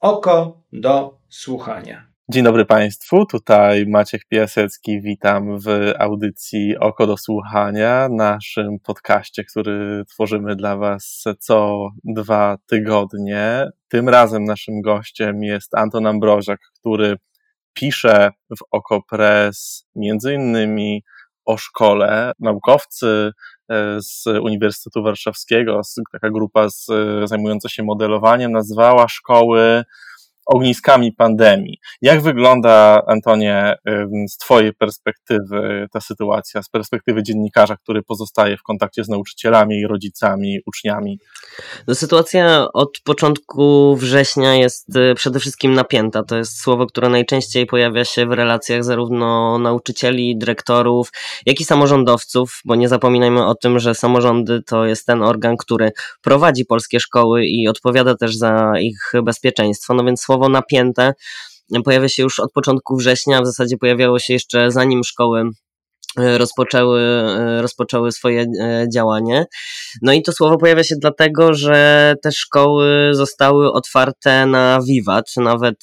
Oko do słuchania. Dzień dobry Państwu, tutaj Maciek Piasecki, witam w audycji Oko do Słuchania, naszym podcaście, który tworzymy dla Was co dwa tygodnie. Tym razem naszym gościem jest Anton Ambroziak, który pisze w Okopres między innymi o szkole. Naukowcy e, z Uniwersytetu Warszawskiego, taka grupa z, zajmująca się modelowaniem, nazwała szkoły ogniskami pandemii. Jak wygląda, Antonie, z Twojej perspektywy ta sytuacja, z perspektywy dziennikarza, który pozostaje w kontakcie z nauczycielami, rodzicami, uczniami? No, sytuacja od początku września jest y, przede wszystkim napięta. To jest słowo, które najczęściej pojawia się w relacjach zarówno nauczycieli, dyrektorów, jak i samorządowców, bo nie zapominajmy o tym, że samorządy to jest ten organ, który prowadzi polskie szkoły i odpowiada też za ich bezpieczeństwo. No więc słowo napięte pojawia się już od początku września, w zasadzie pojawiało się jeszcze zanim szkoły e, rozpoczęły, e, rozpoczęły swoje e, działanie. No i to słowo pojawia się dlatego, że te szkoły zostały otwarte na wiwat. Nawet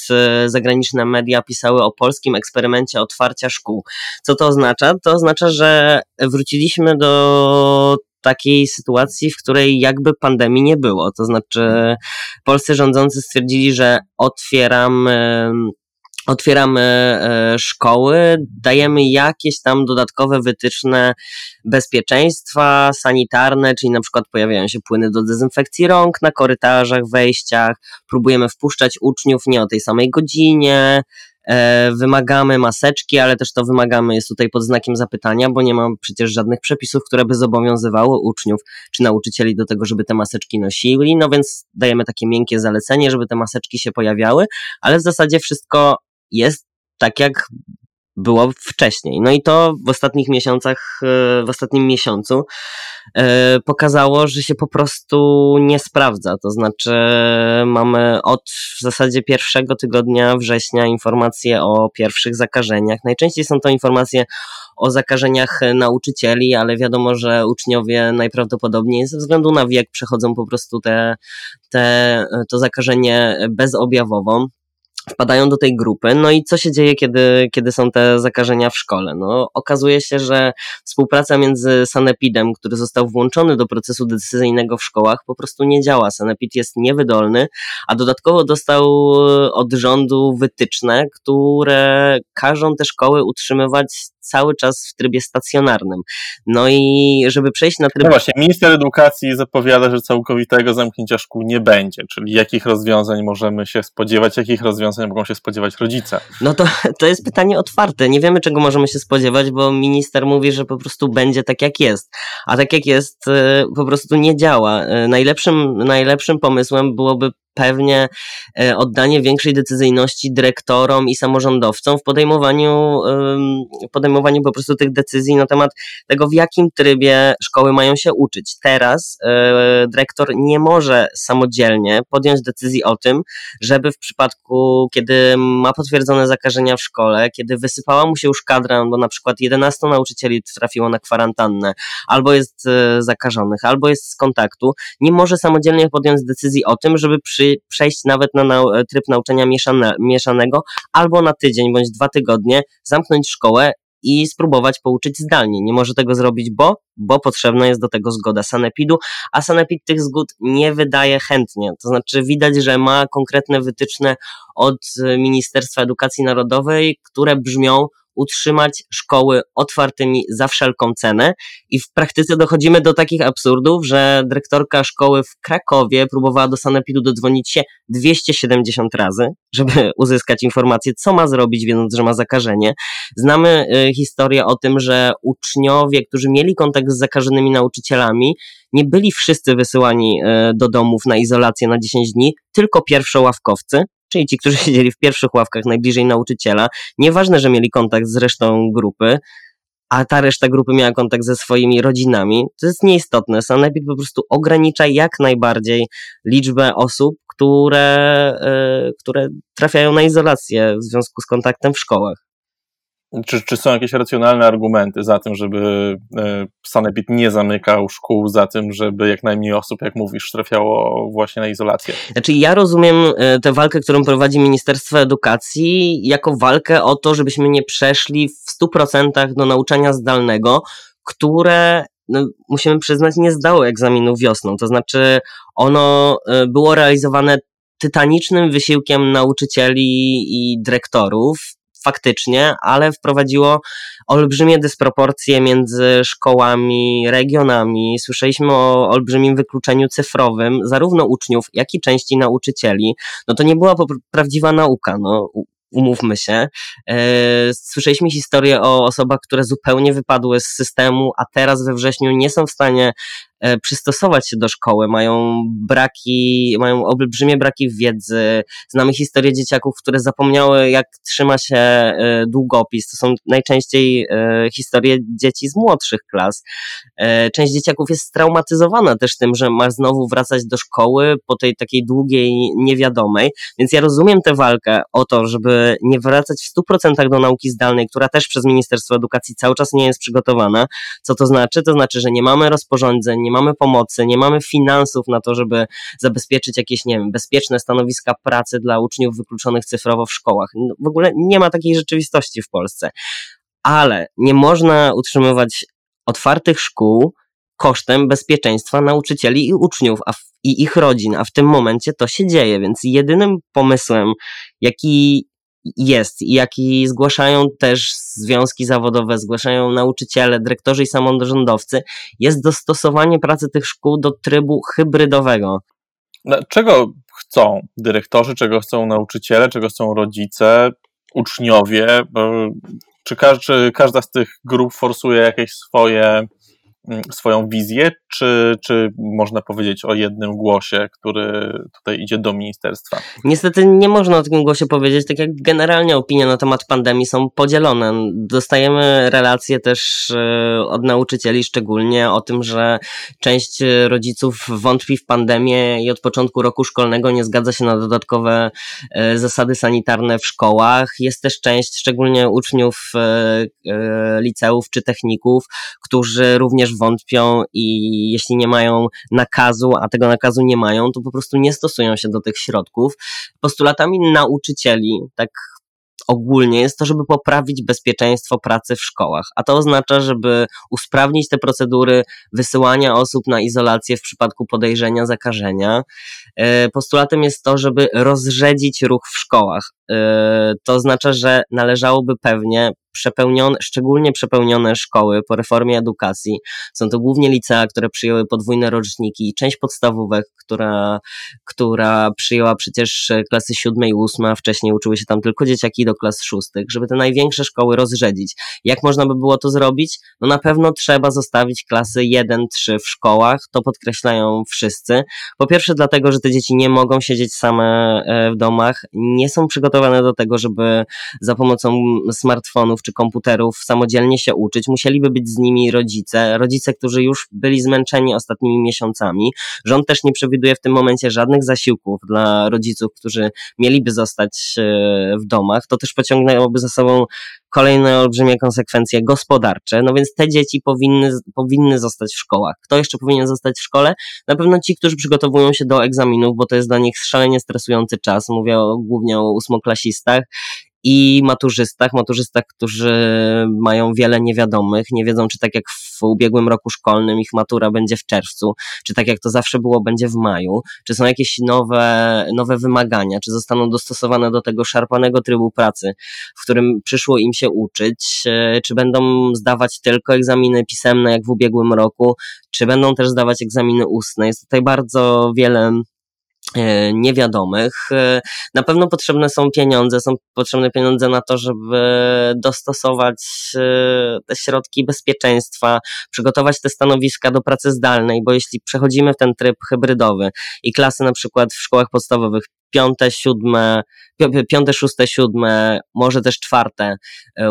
zagraniczne media pisały o polskim eksperymencie otwarcia szkół. Co to oznacza? To oznacza, że wróciliśmy do takiej sytuacji, w której jakby pandemii nie było. To znaczy, polscy rządzący stwierdzili, że otwieram otwieramy e, szkoły, dajemy jakieś tam dodatkowe wytyczne bezpieczeństwa sanitarne, czyli na przykład pojawiają się płyny do dezynfekcji rąk na korytarzach, wejściach, próbujemy wpuszczać uczniów nie o tej samej godzinie, wymagamy maseczki, ale też to wymagamy jest tutaj pod znakiem zapytania, bo nie ma przecież żadnych przepisów, które by zobowiązywały uczniów czy nauczycieli do tego, żeby te maseczki nosili, no więc dajemy takie miękkie zalecenie, żeby te maseczki się pojawiały, ale w zasadzie wszystko jest tak, jak było wcześniej. No i to w ostatnich miesiącach, e, w ostatnim miesiącu e, pokazało, że się po prostu nie sprawdza. To znaczy, mamy od w zasadzie pierwszego tygodnia września informacje o pierwszych zakażeniach. Najczęściej są to informacje o zakażeniach nauczycieli, ale wiadomo, że uczniowie najprawdopodobniej ze względu na wiek przechodzą po prostu te, te, to zakażenie bezobjawowo wpadają do tej grupy. No i co się dzieje, kiedy, kiedy są te zakażenia w szkole? No, okazuje się, że współpraca między Sanepidem, który został włączony do procesu decyzyjnego w szkołach, po prostu nie działa. Sanepid jest niewydolny, a dodatkowo dostał od rządu wytyczne, które każą te szkoły utrzymywać cały czas w trybie stacjonarnym. No i żeby przejść na tryb. No właśnie, minister edukacji zapowiada, że całkowitego zamknięcia szkół nie będzie, czyli jakich rozwiązań możemy się spodziewać, jakich rozwiązań mogą się spodziewać rodzice? No to, to jest pytanie otwarte. Nie wiemy, czego możemy się spodziewać, bo minister mówi, że po prostu będzie tak, jak jest. A tak, jak jest, y, po prostu nie działa. Y, najlepszym, najlepszym pomysłem byłoby pewnie e, oddanie większej decyzyjności dyrektorom i samorządowcom w podejmowaniu, podejmowaniu po prostu tych decyzji na temat tego, w jakim trybie szkoły mają się uczyć. Teraz e, dyrektor nie może samodzielnie podjąć decyzji o tym, żeby w przypadku, kiedy ma potwierdzone zakażenia w szkole, kiedy wysypała mu się już kadra, bo na przykład 11 nauczycieli trafiło na kwarantannę, albo jest e, zakażonych, albo jest z kontaktu, nie może samodzielnie podjąć decyzji o tym, żeby przy przejść nawet na nau tryb nauczania mieszane, mieszanego albo na tydzień bądź dwa tygodnie, zamknąć szkołę i spróbować pouczyć zdalnie. Nie może tego zrobić, bo, bo potrzebna jest do tego zgoda Sanepidu, a Sanepid tych zgód nie wydaje chętnie. To znaczy widać, że ma konkretne wytyczne od Ministerstwa Edukacji Narodowej, które brzmią utrzymać szkoły otwartymi za wszelką cenę i w praktyce dochodzimy do takich absurdów, że dyrektorka szkoły w Krakowie próbowała do Sanepidu dodzwonić się 270 razy, żeby uzyskać informację, co ma zrobić, wiedząc, że ma zakażenie. Znamy y, historię o tym, że uczniowie, którzy mieli kontakt z zakażonymi nauczycielami, nie byli wszyscy wysyłani y, do domów na izolację na 10 dni, tylko pierwszoławkowcy, czyli ci, którzy siedzieli w pierwszych ławkach najbliżej nauczyciela, nieważne, że mieli kontakt z resztą grupy, a ta reszta grupy miała kontakt ze swoimi rodzinami, to jest nieistotne. Sanepid po prostu ogranicza jak najbardziej liczbę osób, które, yy, które trafiają na izolację w związku z kontaktem w szkołach. Czy, czy są jakieś racjonalne argumenty za tym, żeby e, Sanepid nie zamykał szkół, za tym, żeby jak najmniej osób, jak mówisz, trafiało właśnie na izolację? Znaczy, ja rozumiem e, tę walkę, którą prowadzi Ministerstwo Edukacji, jako walkę o to, żebyśmy nie przeszli w 100% do nauczania zdalnego, które no, musimy przyznać, nie zdało egzaminu wiosną. To znaczy, ono e, było realizowane tytanicznym wysiłkiem nauczycieli i dyrektorów, faktycznie, ale wprowadziło olbrzymie dysproporcje między szkołami, regionami. Słyszeliśmy o olbrzymim wykluczeniu cyfrowym zarówno uczniów, jak i części nauczycieli. No to nie była prawdziwa nauka. No, umówmy się. E, słyszeliśmy historię o osobach, które zupełnie wypadły z systemu, a teraz we wrześniu nie są w stanie przystosować się do szkoły, mają braki, mają olbrzymie braki wiedzy. Znamy historię dzieciaków, które zapomniały, jak trzyma się e, długopis. To są najczęściej e, historie dzieci z młodszych klas. Część dzieciaków jest straumatyzowana też tym, że ma znowu wracać do szkoły po tej takiej długiej, niewiadomej. Więc ja rozumiem tę walkę o to, żeby nie wracać w 100% do nauki zdalnej, która też przez Ministerstwo Edukacji cały czas nie jest przygotowana. Co to znaczy? To znaczy, że nie mamy rozporządzeń, nie mamy pomocy, nie mamy finansów na to, żeby zabezpieczyć jakieś, nie wiem, bezpieczne stanowiska pracy dla uczniów wykluczonych cyfrowo w szkołach. W ogóle nie ma takiej rzeczywistości w Polsce. Ale nie można utrzymywać otwartych szkół kosztem bezpieczeństwa nauczycieli i uczniów a w, i ich rodzin, a w tym momencie to się dzieje, więc jedynym pomysłem, jaki jest i jaki zgłaszają też związki zawodowe, zgłaszają nauczyciele, dyrektorzy i samorządowcy, jest dostosowanie pracy tych szkół do trybu hybrydowego. No, czego chcą dyrektorzy, czego chcą nauczyciele, czego chcą rodzice, uczniowie? Czy, każda z tych grup forsuje jakieś swoje swoją wizję, czy, czy można powiedzieć o jednym głosie, który tutaj idzie do ministerstwa? Niestety nie można o takim głosie powiedzieć, tak jak generalnie opinie na temat pandemii są podzielone. Dostajemy relacje też e, od nauczycieli szczególnie o tym, że część rodziców wątpi w pandemię i od początku roku szkolnego nie zgadza się na dodatkowe e, zasady sanitarne w szkołach. Jest też część, szczególnie uczniów e, liceów czy techników, którzy również wątpią i jeśli nie mają nakazu, a tego nakazu nie mają, to po prostu nie stosują się do tych środków. Postulatami nauczycieli, tak ogólnie jest to, żeby poprawić bezpieczeństwo pracy w szkołach, a to oznacza, żeby usprawnić te procedury wysyłania osób na izolację w przypadku podejrzenia zakażenia. E, postulatem jest to, żeby rozrzedzić ruch w szkołach. E, to oznacza, że należałoby pewnie przepełnione, szczególnie przepełnione szkoły po reformie edukacji. Są to głównie licea, które przyjęły podwójne roczniki i część podstawówek, która, która przyjęła przecież klasy siódme i ósme, a wcześniej uczyły się tam tylko dzieciaki do klas szóstych, żeby te największe szkoły rozrzedzić. Jak można by było to zrobić? No na pewno trzeba zostawić klasy 1-3 w szkołach, to podkreślają wszyscy. Po pierwsze dlatego, że te dzieci nie mogą siedzieć same e, w domach, nie są przygotowane do tego, żeby za pomocą smartfonów czy komputerów samodzielnie się uczyć, musieliby być z nimi rodzice, rodzice, którzy już byli zmęczeni ostatnimi miesiącami. Rząd też nie przewiduje w tym momencie żadnych zasiłków dla rodziców, którzy mieliby zostać e, w domach. To też pociągnęłoby za sobą kolejne olbrzymie konsekwencje gospodarcze, no więc te dzieci powinny, powinny zostać w szkołach. Kto jeszcze powinien zostać w szkole? Na pewno ci, którzy przygotowują się do egzaminów, bo to jest dla nich szalenie stresujący czas. Mówię głównie o ósmoklasistach i maturzystach, maturzystach, którzy mają wiele niewiadomych, nie wiedzą, czy tak jak w ubiegłym roku szkolnym ich matura będzie w czerwcu, czy tak jak to zawsze było, będzie w maju, czy są jakieś nowe, nowe wymagania, czy zostaną dostosowane do tego szarpanego trybu pracy, w którym przyszło im się uczyć, e, czy będą zdawać tylko egzaminy pisemne jak w ubiegłym roku, czy będą też zdawać egzaminy ustne. Jest tutaj bardzo wiele niewiadomych. E, na pewno potrzebne są pieniądze, są potrzebne pieniądze na to, żeby dostosować e, te środki bezpieczeństwa, przygotować te stanowiska do pracy zdalnej, bo jeśli przechodzimy w ten tryb hybrydowy i klasy na przykład w szkołach podstawowych piąte, siódme, piąte, szóste, siódme, może też czwarte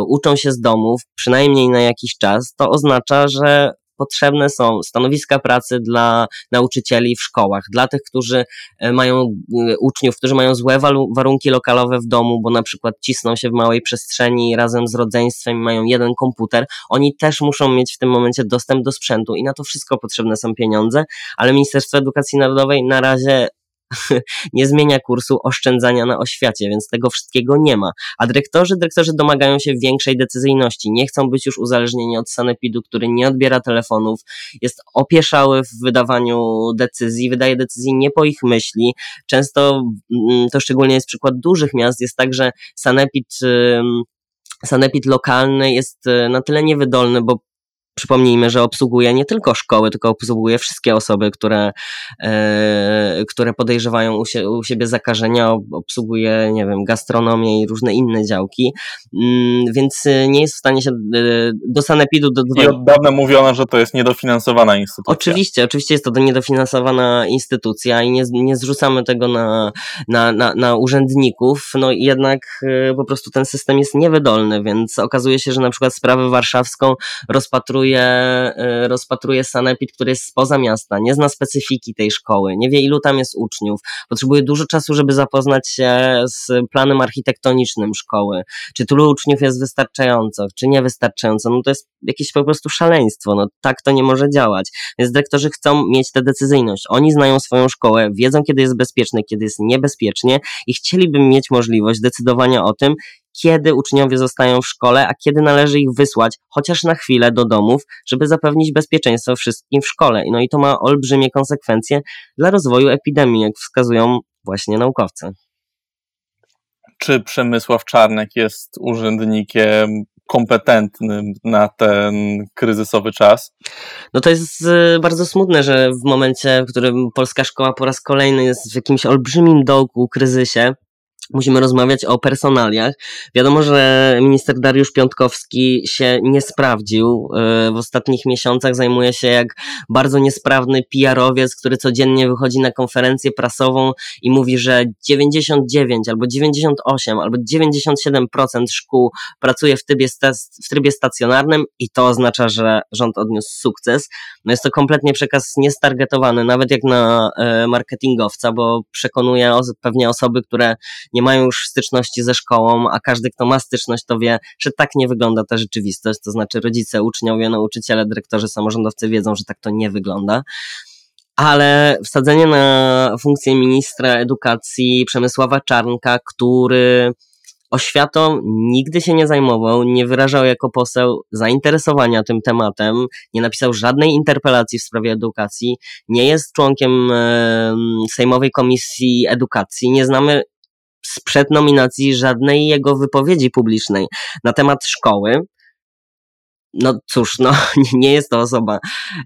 uczą się z domów, przynajmniej na jakiś czas, to oznacza, że potrzebne są stanowiska pracy dla nauczycieli w szkołach, dla tych, którzy e, mają e, uczniów, którzy mają złe warunki lokalowe w domu, bo na przykład cisną się w małej przestrzeni razem z rodzeństwem i mają jeden komputer, oni też muszą mieć w tym momencie dostęp do sprzętu i na to wszystko potrzebne są pieniądze, ale Ministerstwo Edukacji Narodowej na razie nie zmienia kursu oszczędzania na oświacie, więc tego wszystkiego nie ma. A dyrektorzy, dyrektorzy domagają się większej decyzyjności. Nie chcą być już uzależnieni od sanepidu, który nie odbiera telefonów, jest opieszały w wydawaniu decyzji, wydaje decyzji nie po ich myśli. Często, mm, to szczególnie jest przykład dużych miast, jest tak, że sanepid sanepid lokalny jest e, na tyle niewydolny, bo Przypomnijmy, że obsługuje nie tylko szkoły, tylko obsługuje wszystkie osoby, które, e, które podejrzewają u, sie, u, siebie zakażenia, obsługuje, nie wiem, gastronomię i różne inne działki, mm, więc e, nie jest w stanie się e, do sanepidu do I od dawna mówiono, że to jest niedofinansowana instytucja. Oczywiście, oczywiście jest to niedofinansowana instytucja i nie, nie zrzucamy tego na, na, na, na urzędników, no jednak e, po prostu ten system jest niewydolny, więc okazuje się, że na przykład sprawę warszawską rozpatruje rozpatruje, y, rozpatruje sanepid, który jest spoza miasta, nie zna specyfiki tej szkoły, nie wie ilu tam jest uczniów, potrzebuje dużo czasu, żeby zapoznać się z planem architektonicznym szkoły, czy tylu uczniów jest wystarczająco, czy niewystarczająco, no to jest jakieś po prostu szaleństwo, no tak to nie może działać, więc dyrektorzy chcą mieć tę decyzyjność, oni znają swoją szkołę, wiedzą kiedy jest bezpieczne, kiedy jest niebezpiecznie i chcieliby mieć możliwość decydowania o tym, kiedy uczniowie zostają w szkole, a kiedy należy ich wysłać chociaż na chwilę do domów, żeby zapewnić bezpieczeństwo wszystkim w szkole. No i to ma olbrzymie konsekwencje dla rozwoju epidemii, jak wskazują właśnie naukowcy. Czy Przemysław Czarnek jest urzędnikiem kompetentnym na ten kryzysowy czas? No to jest y, bardzo smutne, że w momencie, w którym polska szkoła po raz kolejny jest w jakimś olbrzymim dołku, kryzysie, Musimy rozmawiać o personaliach. Wiadomo, że minister Dariusz Piątkowski się nie sprawdził. E, w ostatnich miesiącach zajmuje się jak bardzo niesprawny PR-owiec, który codziennie wychodzi na konferencję prasową i mówi, że 99 albo 98 albo 97% szkół pracuje w trybie, w trybie stacjonarnym i to oznacza, że rząd odniósł sukces. No jest to kompletnie przekaz niestargetowany, nawet jak na e, marketingowca, bo przekonuje pewnie osoby, które nie mają już styczności ze szkołą, a każdy, kto ma styczność, to wie, że tak nie wygląda ta rzeczywistość. To znaczy rodzice, uczniowie, nauczyciele, dyrektorzy, samorządowcy wiedzą, że tak to nie wygląda ale wsadzenie na funkcję ministra edukacji Przemysława Czarnka, który oświatą nigdy się nie zajmował, nie wyrażał jako poseł zainteresowania tym tematem, nie napisał żadnej interpelacji w sprawie edukacji, nie jest członkiem Sejmowej Komisji Edukacji, nie znamy sprzed nominacji żadnej jego wypowiedzi publicznej na temat szkoły. No cóż, no, nie jest to osoba,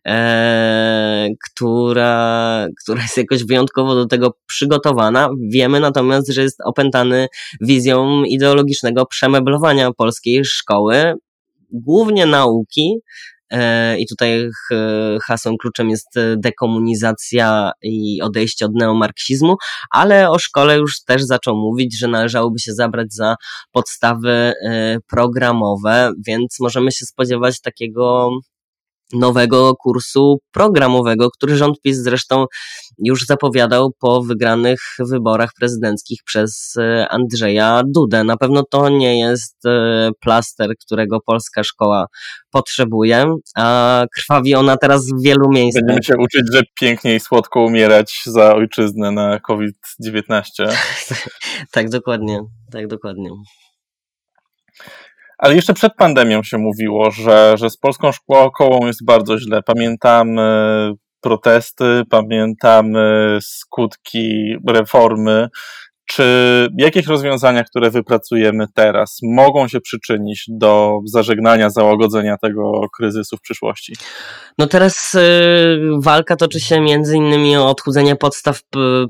e, która, która jest jakoś wyjątkowo do tego przygotowana. Wiemy natomiast, że jest opętany wizją ideologicznego przemeblowania polskiej szkoły, głównie nauki, I tutaj hasłem kluczem jest e, dekomunizacja i odejście od neomarksizmu, ale o szkole już też zaczął mówić, że należałoby się zabrać za podstawy e, programowe, więc możemy się spodziewać takiego nowego kursu programowego, który rząd PiS zresztą już zapowiadał po wygranych wyborach prezydenckich przez e, Andrzeja Dudę. Na pewno to nie jest e, plaster, którego polska szkoła potrzebuje, a krwawi ona teraz w wielu miejscach. Będziemy się uczyć, że pięknie i słodko umierać za ojczyznę na COVID-19. tak, dokładnie, tak, dokładnie. Ale jeszcze przed pandemią się mówiło, że, że z polską szkołą jest bardzo źle. Pamiętamy protesty, pamiętamy skutki reformy czy jakieś rozwiązania, które wypracujemy teraz, mogą się przyczynić do zażegnania, załagodzenia tego kryzysu w przyszłości? No teraz y, walka toczy się między innymi o odchudzenie podstaw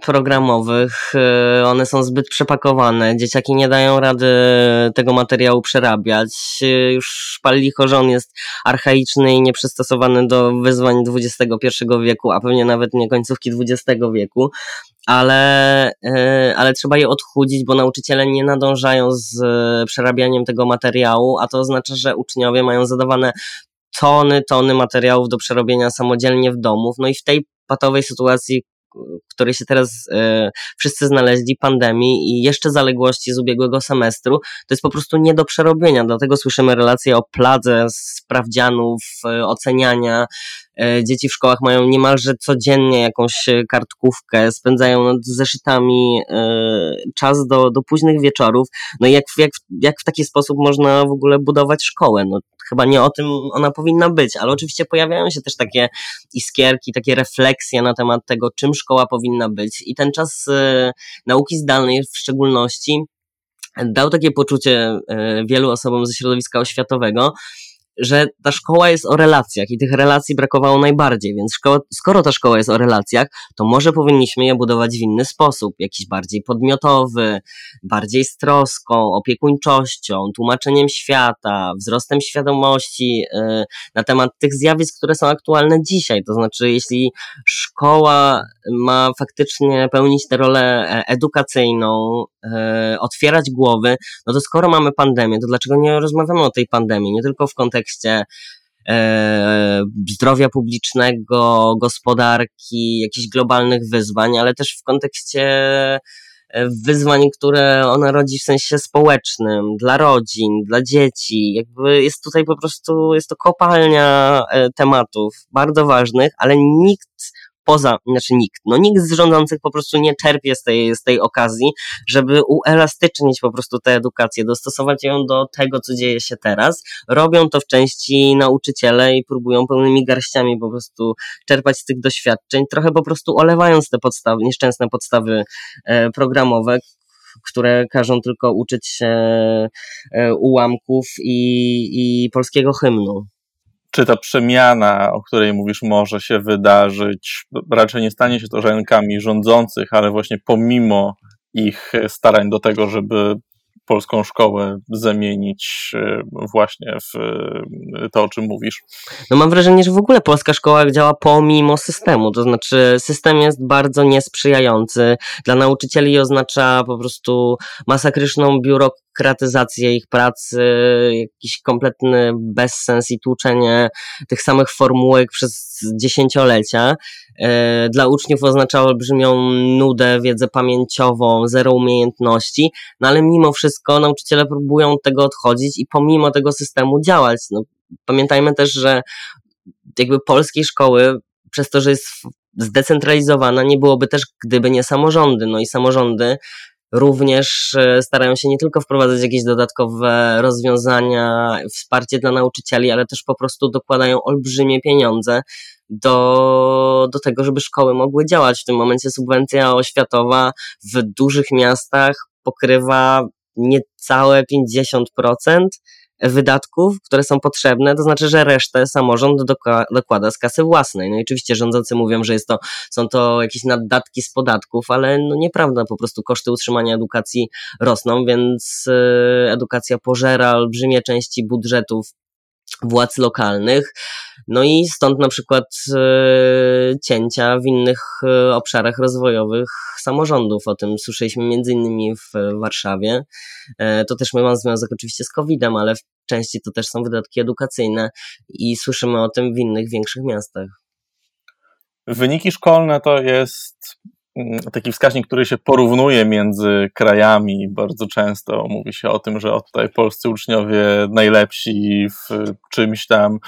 programowych. Y, one są zbyt przepakowane. Dzieciaki nie dają rady tego materiału przerabiać. Y, już pal licho, że on jest archaiczny i nieprzystosowany do wyzwań XXI wieku, a pewnie nawet nie końcówki XX wieku ale, e, ale trzeba je odchudzić, bo nauczyciele nie nadążają z e, przerabianiem tego materiału, a to oznacza, że uczniowie mają zadawane tony, tony materiałów do przerobienia samodzielnie w domu. No i w tej patowej sytuacji, w której się teraz e, wszyscy znaleźli, pandemii i jeszcze zaległości z ubiegłego semestru, to jest po prostu nie do przerobienia. Dlatego słyszymy relacje o pladze sprawdzianów, e, oceniania. E, dzieci w szkołach mają niemalże codziennie jakąś kartkówkę, spędzają nad zeszytami czas do, do późnych wieczorów. No i jak, jak, jak w taki sposób można w ogóle budować szkołę? No, chyba nie o tym ona powinna być, ale oczywiście pojawiają się też takie iskierki, takie refleksje na temat tego, czym szkoła powinna być. I ten czas e, nauki zdalnej w szczególności dał takie poczucie e, wielu osobom ze środowiska oświatowego, że ta szkoła jest o relacjach i tych relacji brakowało najbardziej, więc szkoła, skoro ta szkoła jest o relacjach, to może powinniśmy je budować w inny sposób, jakiś bardziej podmiotowy, bardziej z troską, opiekuńczością, tłumaczeniem świata, wzrostem świadomości yy, na temat tych zjawisk, które są aktualne dzisiaj. To znaczy, jeśli szkoła ma faktycznie pełnić tę rolę e, edukacyjną, yy, otwierać głowy, no to skoro mamy pandemię, to dlaczego nie rozmawiamy o tej pandemii, nie tylko w kontekście kontekście e, zdrowia publicznego, gospodarki, jakichś globalnych wyzwań, ale też w kontekście e, wyzwań, które ona rodzi w sensie społecznym, dla rodzin, dla dzieci. Jakby jest tutaj po prostu, jest to kopalnia e, tematów bardzo ważnych, ale nikt poza, znaczy nikt, no nikt z rządzących po prostu nie czerpie z tej, z tej okazji, żeby uelastycznić po prostu tę edukację, dostosować ją do tego, co dzieje się teraz. Robią to w części nauczyciele i próbują pełnymi garściami po prostu czerpać z tych doświadczeń, trochę po prostu olewając te podstawy, nieszczęsne podstawy e, programowe, które każą tylko uczyć się e, ułamków i, i polskiego hymnu czy ta przemiana, o której mówisz, może się wydarzyć, raczej nie stanie się to rękami rządzących, ale właśnie pomimo ich starań do tego, żeby polską szkołę zamienić e, właśnie w e, to, o czym mówisz? No mam wrażenie, że w ogóle polska szkoła działa pomimo systemu, to znaczy system jest bardzo niesprzyjający. Dla nauczycieli oznacza po prostu masakryczną biurokratyzację ich pracy, jakiś kompletny bezsens i tłuczenie tych samych formułek przez dziesięciolecia. E, dla uczniów oznacza olbrzymią nudę, wiedzę pamięciową, zero umiejętności, no ale mimo wszystko nauczyciele próbują tego odchodzić i pomimo tego systemu działać. No, pamiętajmy też, że jakby polskiej szkoły, przez to, że jest zdecentralizowana, nie byłoby też, gdyby nie samorządy. No i samorządy również e, starają się nie tylko wprowadzać jakieś dodatkowe rozwiązania, wsparcie dla nauczycieli, ale też po prostu dokładają olbrzymie pieniądze do, do tego, żeby szkoły mogły działać. W tym momencie subwencja oświatowa w dużych miastach pokrywa niecałe 50% wydatków, które są potrzebne, to znaczy, że resztę samorząd dokłada z kasy własnej. No i oczywiście rządzący mówią, że jest to, są to jakieś naddatki z podatków, ale no nieprawda, po prostu koszty utrzymania edukacji rosną, więc y, edukacja pożera olbrzymie części budżetów władz lokalnych. No i stąd na przykład e, cięcia w innych e, obszarach rozwojowych samorządów. O tym słyszeliśmy między innymi w Warszawie. E, to też ma związek oczywiście z COVID-em, ale w części to też są wydatki edukacyjne i słyszymy o tym w innych większych miastach. Wyniki szkolne to jest taki wskaźnik, który się porównuje między krajami. Bardzo często mówi się o tym, że tutaj polscy uczniowie najlepsi w czymś tam.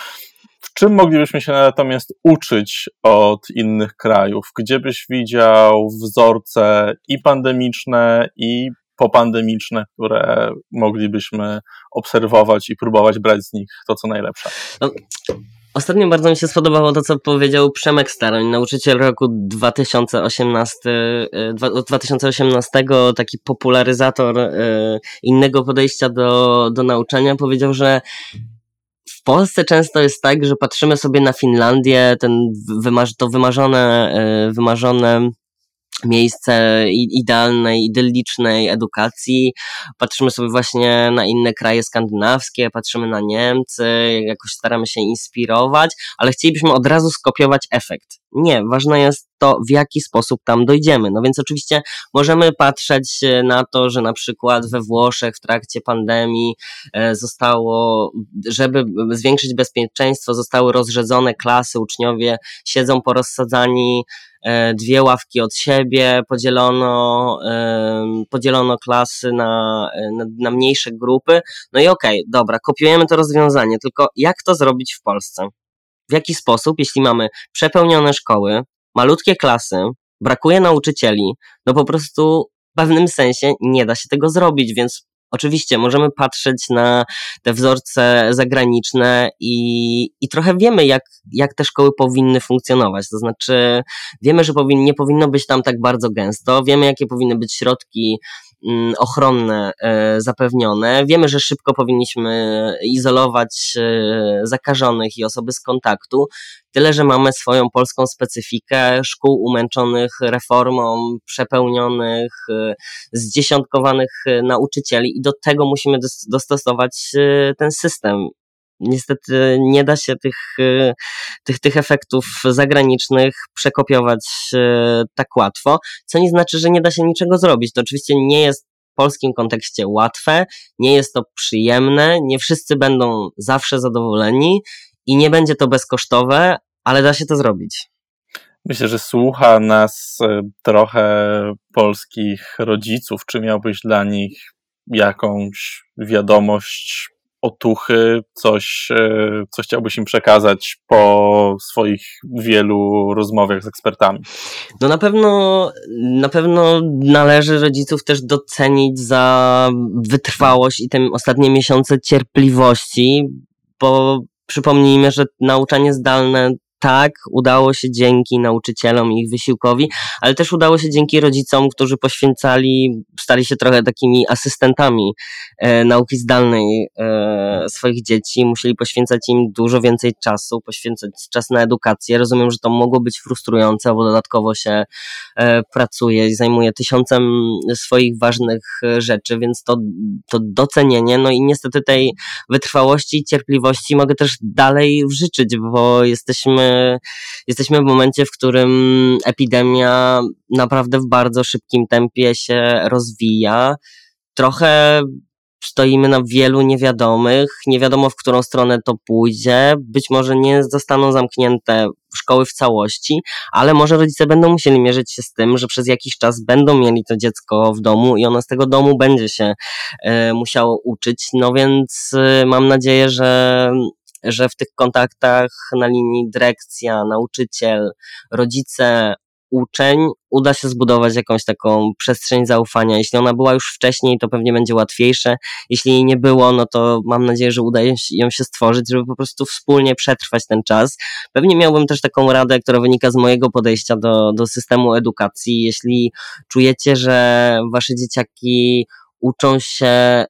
W czym moglibyśmy się natomiast uczyć od innych krajów? Gdzie byś widział wzorce i pandemiczne, i popandemiczne, które moglibyśmy obserwować i próbować brać z nich to, co najlepsze? No, Ostatnio bardzo mi się spodobało to, co powiedział Przemek Staroń, nauczyciel roku 2018, 2018 e, taki popularyzator e, innego podejścia do, do nauczania, powiedział, że w Polsce często jest tak, że patrzymy sobie na Finlandię, ten wymarzone, to wymarzone, e, wymarzone miejsce idealnej, idyllicznej edukacji. Patrzymy sobie właśnie na inne kraje skandynawskie, patrzymy na Niemcy, jakoś staramy się inspirować, ale chcielibyśmy od razu skopiować efekt. Nie, ważne jest to w jaki sposób tam dojdziemy. No więc oczywiście możemy patrzeć na to, że na przykład we Włoszech w trakcie pandemii e, zostało, żeby zwiększyć bezpieczeństwo, zostały rozrzedzone klasy, uczniowie siedzą porozsadzani e, dwie ławki od siebie, podzielono, podzielono klasy na, na, na mniejsze grupy. No i okej, okay, dobra, kopiujemy to rozwiązanie, tylko jak to zrobić w Polsce? W jaki sposób, jeśli mamy przepełnione szkoły, malutkie klasy, brakuje nauczycieli, no po prostu w pewnym sensie nie da się tego zrobić, więc Oczywiście możemy patrzeć na te wzorce zagraniczne i, i trochę wiemy, jak, jak te szkoły powinny funkcjonować. To znaczy, wiemy, że powin, nie powinno być tam tak bardzo gęsto, wiemy, jakie powinny być środki ochronne e, zapewnione. Wiemy, że szybko powinniśmy izolować e, zakażonych i osoby z kontaktu, tyle że mamy swoją polską specyfikę szkół umęczonych reformą, przepełnionych, e, zdziesiątkowanych nauczycieli i do tego musimy dostosować ten system niestety nie da się tych, y, tych, tych efektów zagranicznych przekopiować y, tak łatwo, co nie znaczy, że nie da się niczego zrobić. To oczywiście nie jest w polskim kontekście łatwe, nie jest to przyjemne, nie wszyscy będą zawsze zadowoleni i nie będzie to bezkosztowe, ale da się to zrobić. Myślę, że słucha nas y, trochę polskich rodziców. Czy miałbyś dla nich jakąś wiadomość otuchy, coś, e, co chciałbyś im przekazać po swoich wielu rozmowach z ekspertami? No na pewno, na pewno należy rodziców też docenić za wytrwałość i te ostatnie miesiące cierpliwości, bo przypomnijmy, że nauczanie zdalne tak, udało się dzięki nauczycielom i ich wysiłkowi, ale też udało się dzięki rodzicom, którzy poświęcali, stali się trochę takimi asystentami e, nauki zdalnej e, swoich dzieci, musieli poświęcać im dużo więcej czasu, poświęcać czas na edukację. Rozumiem, że to mogło być frustrujące, bo dodatkowo się e, pracuje i zajmuje tysiącem swoich ważnych e, rzeczy, więc to, to docenienie, no i niestety tej wytrwałości i cierpliwości mogę też dalej życzyć, bo jesteśmy jesteśmy w momencie, w którym epidemia naprawdę w bardzo szybkim tempie się rozwija. Trochę stoimy na wielu niewiadomych, nie wiadomo w którą stronę to pójdzie. Być może nie zostaną zamknięte szkoły w całości, ale może rodzice będą musieli mierzyć się z tym, że przez jakiś czas będą mieli to dziecko w domu i ono z tego domu będzie się e, musiało uczyć. No więc e, mam nadzieję, że że w tych kontaktach na linii dyrekcja, nauczyciel, rodzice, uczeń uda się zbudować jakąś taką przestrzeń zaufania. Jeśli ona była już wcześniej, to pewnie będzie łatwiejsze. Jeśli jej nie było, no to mam nadzieję, że uda ją się stworzyć, żeby po prostu wspólnie przetrwać ten czas. Pewnie miałbym też taką radę, która wynika z mojego podejścia do, do systemu edukacji. Jeśli czujecie, że wasze dzieciaki uczą się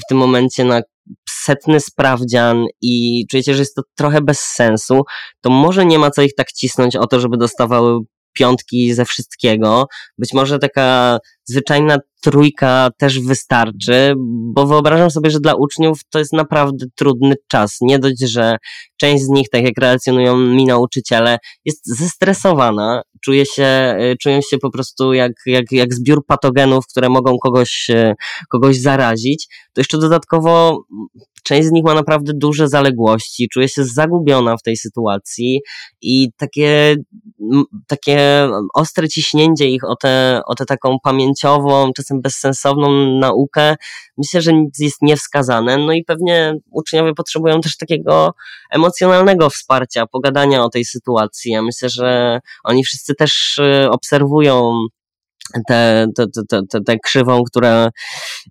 w tym momencie na setny sprawdzian i czujecie, że jest to trochę bez sensu, to może nie ma co ich tak cisnąć o to, żeby dostawały piątki ze wszystkiego. Być może taka zwyczajna trójka też wystarczy, bo wyobrażam sobie, że dla uczniów to jest naprawdę trudny czas. Nie dość, że część z nich, tak jak relacjonują mi nauczyciele, jest zestresowana, czuje się, y, czują się po prostu jak, jak, jak zbiór patogenów, które mogą kogoś, y, kogoś zarazić, to jeszcze dodatkowo część z nich ma naprawdę duże zaległości, czuje się zagubiona w tej sytuacji i takie, takie ostre ciśnięcie ich o tę o te taką pamięciową, czasem bezsensowną naukę, myślę, że jest niewskazane. No i pewnie uczniowie potrzebują też takiego emocjonalnego wsparcia, pogadania o tej sytuacji. Ja myślę, że oni wszyscy też y, obserwują tę te, te, te, te, krzywą, która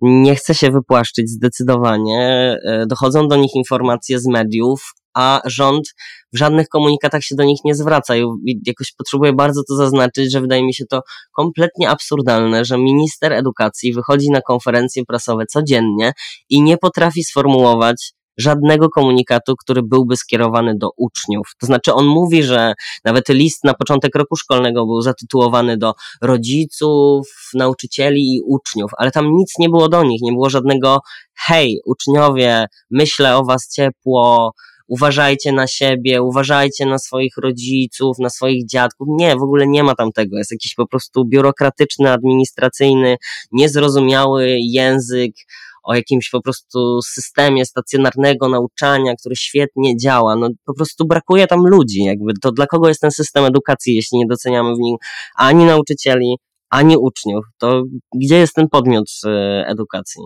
nie chce się wypłaszczyć zdecydowanie. E, dochodzą do nich informacje z mediów, a rząd w żadnych komunikatach się do nich nie zwraca. I jakoś potrzebuję bardzo to zaznaczyć, że wydaje mi się to kompletnie absurdalne, że minister edukacji wychodzi na konferencje prasowe codziennie i nie potrafi sformułować żadnego komunikatu, który byłby skierowany do uczniów. To znaczy, on mówi, że nawet list na początek roku szkolnego był zatytułowany do rodziców, nauczycieli i uczniów, ale tam nic nie było do nich, nie było żadnego hej, uczniowie, myślę o was ciepło, uważajcie na siebie, uważajcie na swoich rodziców, na swoich dziadków. Nie, w ogóle nie ma tam tego. Jest jakiś po prostu biurokratyczny, administracyjny, niezrozumiały język o jakimś po prostu systemie stacjonarnego nauczania, który świetnie działa. No po prostu brakuje tam ludzi. Jakby to dla kogo jest ten system edukacji, jeśli nie doceniamy w nim ani nauczycieli, ani uczniów? To gdzie jest ten podmiot e, edukacji?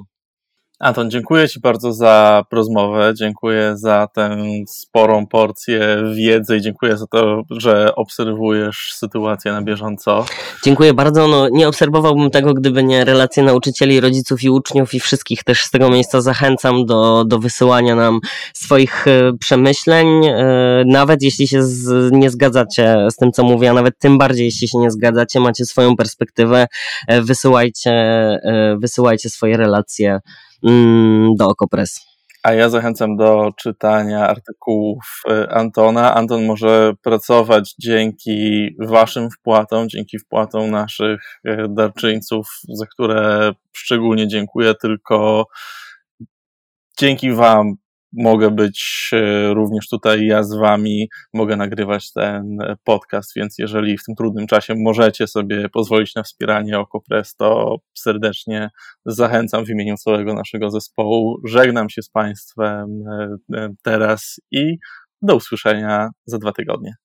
Anton, dziękuję Ci bardzo za rozmowę, dziękuję za tę sporą porcję wiedzy i dziękuję za to, że obserwujesz sytuację na bieżąco. Dziękuję bardzo. No, nie obserwowałbym tego, gdyby nie relacje nauczycieli, rodziców i uczniów i wszystkich też z tego miejsca zachęcam do, do wysyłania nam swoich e, przemyśleń, e, nawet jeśli się z, nie zgadzacie z tym, co mówię, a nawet tym bardziej, jeśli się nie zgadzacie, macie swoją perspektywę, wysyłajcie, wysyłajcie swoje relacje do Okopres. A ja zachęcam do czytania artykułów e, Antona. Anton może pracować dzięki Waszym wpłatom, dzięki wpłatom naszych e, darczyńców, za które szczególnie dziękuję, tylko dzięki Wam mogę być e, również tutaj ja z Wami, mogę nagrywać ten podcast, więc jeżeli w tym trudnym czasie możecie sobie pozwolić na wspieranie OkoPress, to serdecznie zachęcam w imieniu całego naszego zespołu. Żegnam się z Państwem e, e, teraz i do usłyszenia za dwa tygodnie.